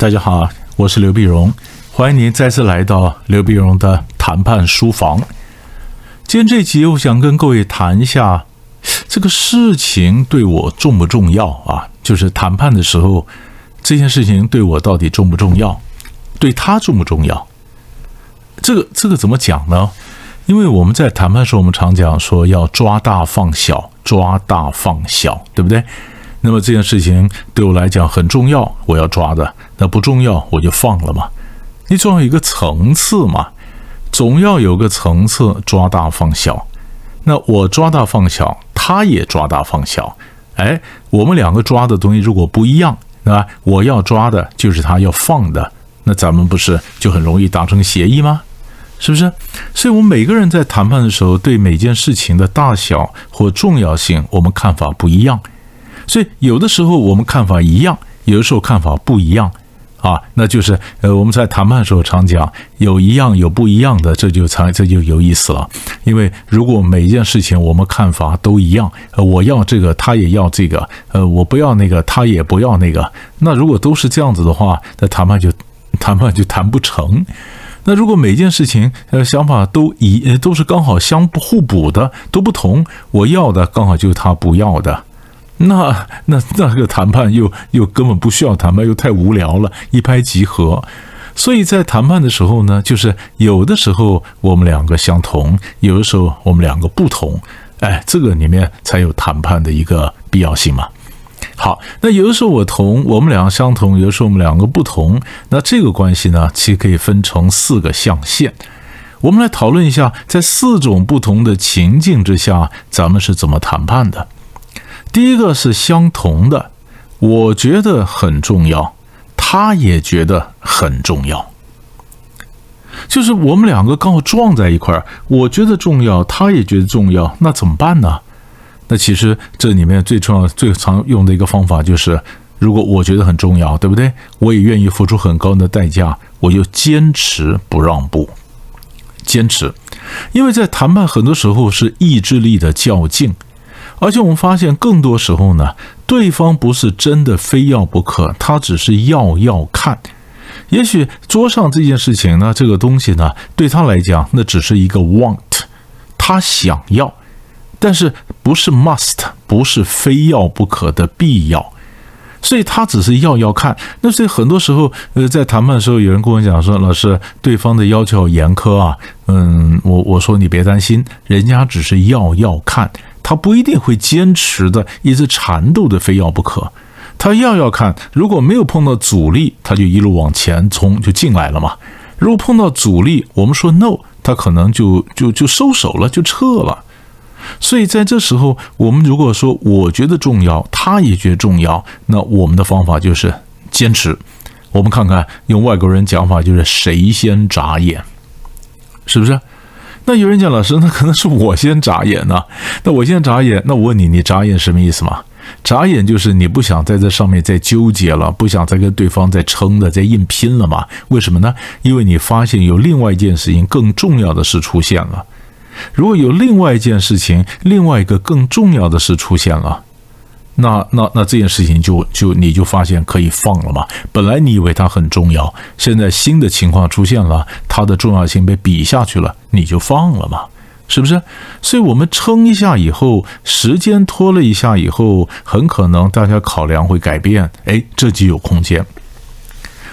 大家好，我是刘碧荣，欢迎您再次来到刘碧荣的谈判书房。今天这集我想跟各位谈一下这个事情对我重不重要啊？就是谈判的时候，这件事情对我到底重不重要？对他重不重要？这个这个怎么讲呢？因为我们在谈判时候，我们常讲说要抓大放小，抓大放小，对不对？那么这件事情对我来讲很重要，我要抓的；那不重要，我就放了嘛。你总要有个层次嘛，总要有个层次，抓大放小。那我抓大放小，他也抓大放小。哎，我们两个抓的东西如果不一样，对吧？我要抓的就是他要放的，那咱们不是就很容易达成协议吗？是不是？所以，我们每个人在谈判的时候，对每件事情的大小或重要性，我们看法不一样。所以有的时候我们看法一样，有的时候看法不一样，啊，那就是呃我们在谈判的时候常讲有一样有不一样的，这就才这就有意思了。因为如果每一件事情我们看法都一样，呃我要这个他也要这个，呃我不要那个他也不要那个，那如果都是这样子的话，那谈判就谈判就谈不成。那如果每件事情呃想法都一都是刚好相互补的都不同，我要的刚好就是他不要的。那那那个谈判又又根本不需要谈判，又太无聊了，一拍即合。所以在谈判的时候呢，就是有的时候我们两个相同，有的时候我们两个不同，哎，这个里面才有谈判的一个必要性嘛。好，那有的时候我同我们两个相同，有的时候我们两个不同，那这个关系呢，其实可以分成四个象限。我们来讨论一下，在四种不同的情境之下，咱们是怎么谈判的。第一个是相同的，我觉得很重要，他也觉得很重要，就是我们两个刚好撞在一块儿，我觉得重要，他也觉得重要，那怎么办呢？那其实这里面最重要、最常用的一个方法就是，如果我觉得很重要，对不对？我也愿意付出很高的代价，我就坚持不让步，坚持，因为在谈判很多时候是意志力的较劲。而且我们发现，更多时候呢，对方不是真的非要不可，他只是要要看。也许桌上这件事情呢，这个东西呢，对他来讲，那只是一个 want，他想要，但是不是 must，不是非要不可的必要。所以他只是要要看。那所以很多时候，呃，在谈判的时候，有人跟我讲说：“老师，对方的要求严苛啊。”嗯，我我说你别担心，人家只是要要看。他不一定会坚持的，一直缠斗的，非要不可。他要要看，如果没有碰到阻力，他就一路往前冲，就进来了嘛。如果碰到阻力，我们说 no，他可能就就就收手了，就撤了。所以在这时候，我们如果说我觉得重要，他也觉得重要，那我们的方法就是坚持。我们看看，用外国人讲法就是谁先眨眼，是不是？那有人讲老师，那可能是我先眨眼呢。那我先眨眼，那我问你，你眨眼什么意思嘛？眨眼就是你不想在这上面再纠结了，不想再跟对方再撑着、再硬拼了嘛？为什么呢？因为你发现有另外一件事情更重要的事出现了。如果有另外一件事情，另外一个更重要的事出现了。那那那这件事情就就你就发现可以放了嘛？本来你以为它很重要，现在新的情况出现了，它的重要性被比下去了，你就放了嘛？是不是？所以我们撑一下以后，时间拖了一下以后，很可能大家考量会改变，哎，这就有空间。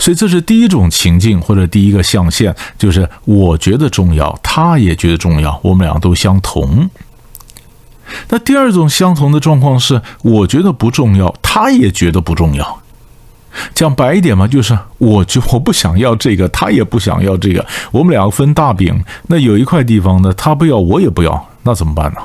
所以这是第一种情境或者第一个象限，就是我觉得重要，他也觉得重要，我们俩都相同。那第二种相同的状况是，我觉得不重要，他也觉得不重要。讲白一点嘛，就是我就我不想要这个，他也不想要这个，我们两个分大饼。那有一块地方呢，他不要，我也不要，那怎么办呢？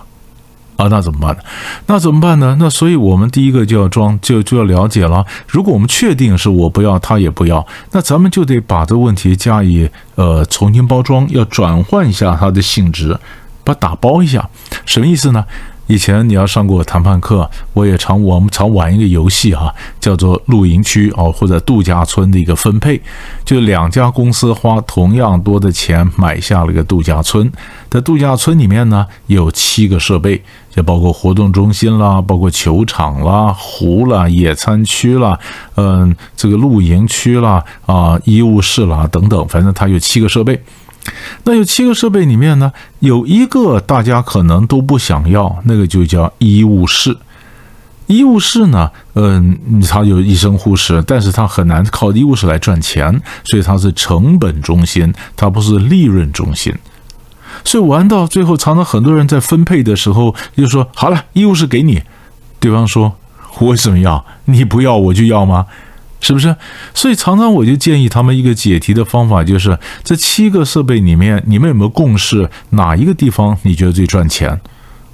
啊，那怎么办呢？那怎么办呢？那所以我们第一个就要装，就就要了解了。如果我们确定是我不要，他也不要，那咱们就得把这个问题加以呃重新包装，要转换一下它的性质，把打包一下，什么意思呢？以前你要上过谈判课，我也常我们常玩一个游戏哈，叫做露营区哦或者度假村的一个分配，就两家公司花同样多的钱买下了一个度假村，在度假村里面呢有七个设备，就包括活动中心啦，包括球场啦、湖啦、野餐区啦，嗯，这个露营区啦啊、医务室啦等等，反正它有七个设备。那有七个设备里面呢，有一个大家可能都不想要，那个就叫医务室。医务室呢，嗯，它有医生护士，但是它很难靠医务室来赚钱，所以它是成本中心，它不是利润中心。所以玩到最后，常常很多人在分配的时候就说：“好了，医务室给你。”对方说：“我为什么要？你不要我就要吗？”是不是？所以常常我就建议他们一个解题的方法，就是这七个设备里面，你们有没有共识？哪一个地方你觉得最赚钱？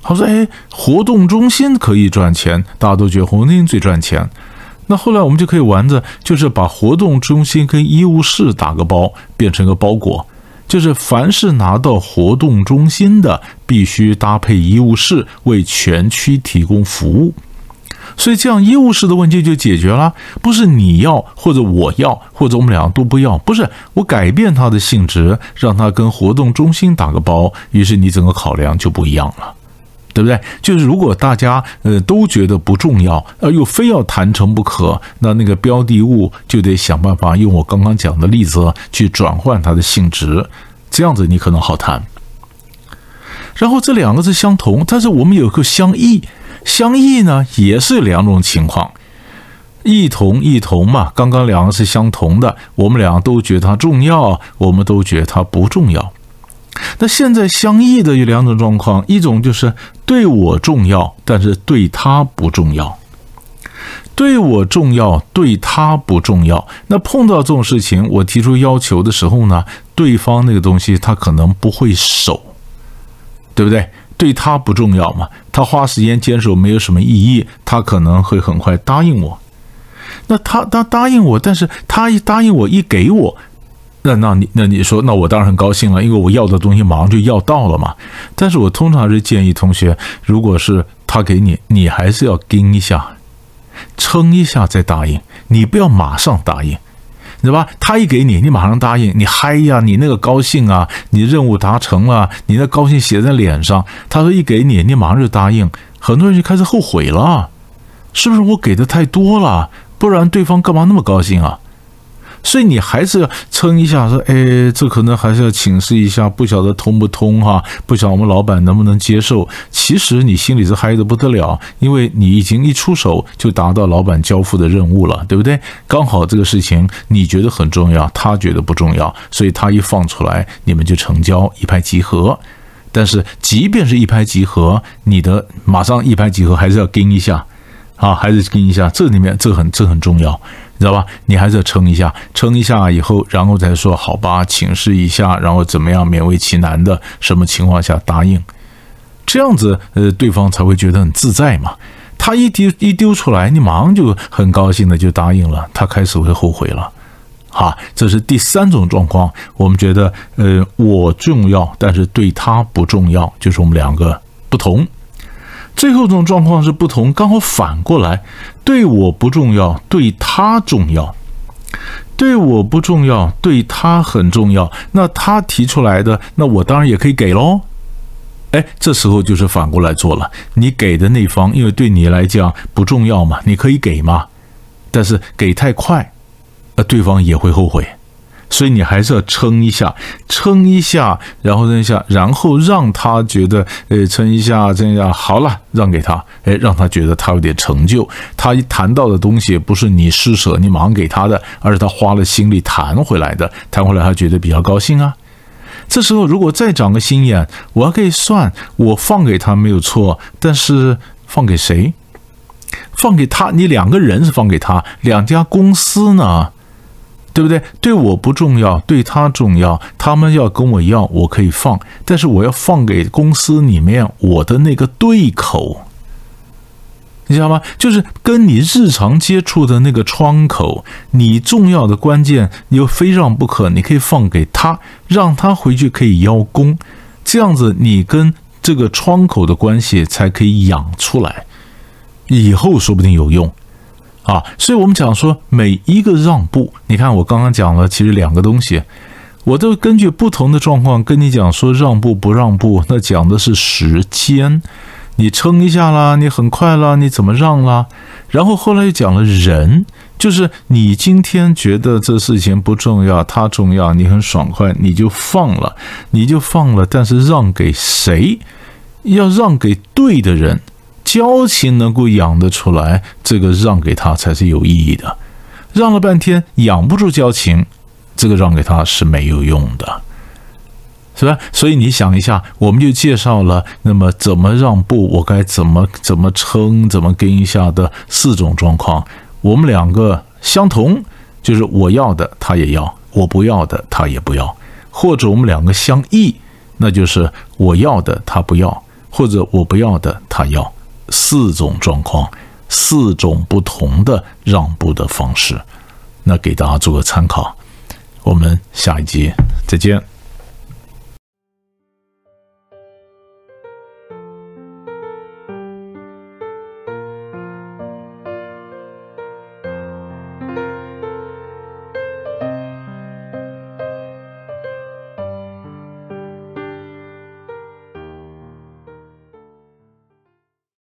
他说：“哎，活动中心可以赚钱，大家都觉得活动中心最赚钱。那后来我们就可以玩着，就是把活动中心跟医务室打个包，变成个包裹，就是凡是拿到活动中心的，必须搭配医务室，为全区提供服务。”所以这样医务室的问题就解决了，不是你要或者我要或者我们两个都不要，不是我改变它的性质，让它跟活动中心打个包，于是你整个考量就不一样了，对不对？就是如果大家呃都觉得不重要，而又非要谈成不可，那那个标的物就得想办法用我刚刚讲的例子去转换它的性质，这样子你可能好谈。然后这两个是相同，但是我们有个相异。相异呢，也是两种情况，异同异同嘛。刚刚两个是相同的，我们俩都觉得它重要，我们都觉得它不重要。那现在相异的有两种状况，一种就是对我重要，但是对他不重要；对我重要，对他不重要。那碰到这种事情，我提出要求的时候呢，对方那个东西他可能不会守，对不对？对他不重要嘛？他花时间坚守没有什么意义，他可能会很快答应我。那他他答应我，但是他一答应我一给我，那那你那你说，那我当然很高兴了，因为我要的东西马上就要到了嘛。但是我通常是建议同学，如果是他给你，你还是要盯一下，撑一下再答应，你不要马上答应。对吧？他一给你，你马上答应，你嗨呀，你那个高兴啊，你任务达成了，你那高兴写在脸上。他说一给你，你马上就答应，很多人就开始后悔了，是不是我给的太多了？不然对方干嘛那么高兴啊？所以你还是要撑一下，说，哎，这可能还是要请示一下，不晓得通不通哈？不晓得我们老板能不能接受？其实你心里是嗨的不得了，因为你已经一出手就达到老板交付的任务了，对不对？刚好这个事情你觉得很重要，他觉得不重要，所以他一放出来，你们就成交，一拍即合。但是即便是一拍即合，你的马上一拍即合还是要跟一下，啊，还是跟一下，这里面这很这很重要。知道吧？你还是要撑一下，撑一下以后，然后再说好吧，请示一下，然后怎么样，勉为其难的，什么情况下答应？这样子，呃，对方才会觉得很自在嘛。他一丢一丢出来，你马上就很高兴的就答应了，他开始会后悔了。好，这是第三种状况。我们觉得，呃，我重要，但是对他不重要，就是我们两个不同。最后一种状况是不同，刚好反过来，对我不重要，对他重要；对我不重要，对他很重要。那他提出来的，那我当然也可以给喽。哎，这时候就是反过来做了，你给的那方，因为对你来讲不重要嘛，你可以给嘛，但是给太快，呃，对方也会后悔。所以你还是要撑一下，撑一下，然后扔一下，然后让他觉得，呃，撑一下，这样好了，让给他，哎，让他觉得他有点成就。他一谈到的东西不是你施舍，你马上给他的，而是他花了心力谈回来的，谈回来他觉得比较高兴啊。这时候如果再长个心眼，我还可以算，我放给他没有错，但是放给谁？放给他，你两个人是放给他，两家公司呢？对不对？对我不重要，对他重要。他们要跟我要，我可以放，但是我要放给公司里面我的那个对口，你知道吗？就是跟你日常接触的那个窗口，你重要的关键你又非让不可，你可以放给他，让他回去可以邀功，这样子你跟这个窗口的关系才可以养出来，以后说不定有用啊。所以我们讲说，每一个让步，你看我刚刚讲了，其实两个东西，我都根据不同的状况跟你讲说让步不让步，那讲的是时间。你撑一下啦，你很快啦，你怎么让啦？然后后来又讲了人，就是你今天觉得这事情不重要，他重要，你很爽快，你就放了，你就放了。但是让给谁？要让给对的人，交情能够养得出来，这个让给他才是有意义的。让了半天养不住交情，这个让给他是没有用的。是吧？所以你想一下，我们就介绍了那么怎么让步，我该怎么怎么撑，怎么跟一下的四种状况。我们两个相同，就是我要的他也要，我不要的他也不要，或者我们两个相异，那就是我要的他不要，或者我不要的他要。四种状况，四种不同的让步的方式，那给大家做个参考。我们下一集再见。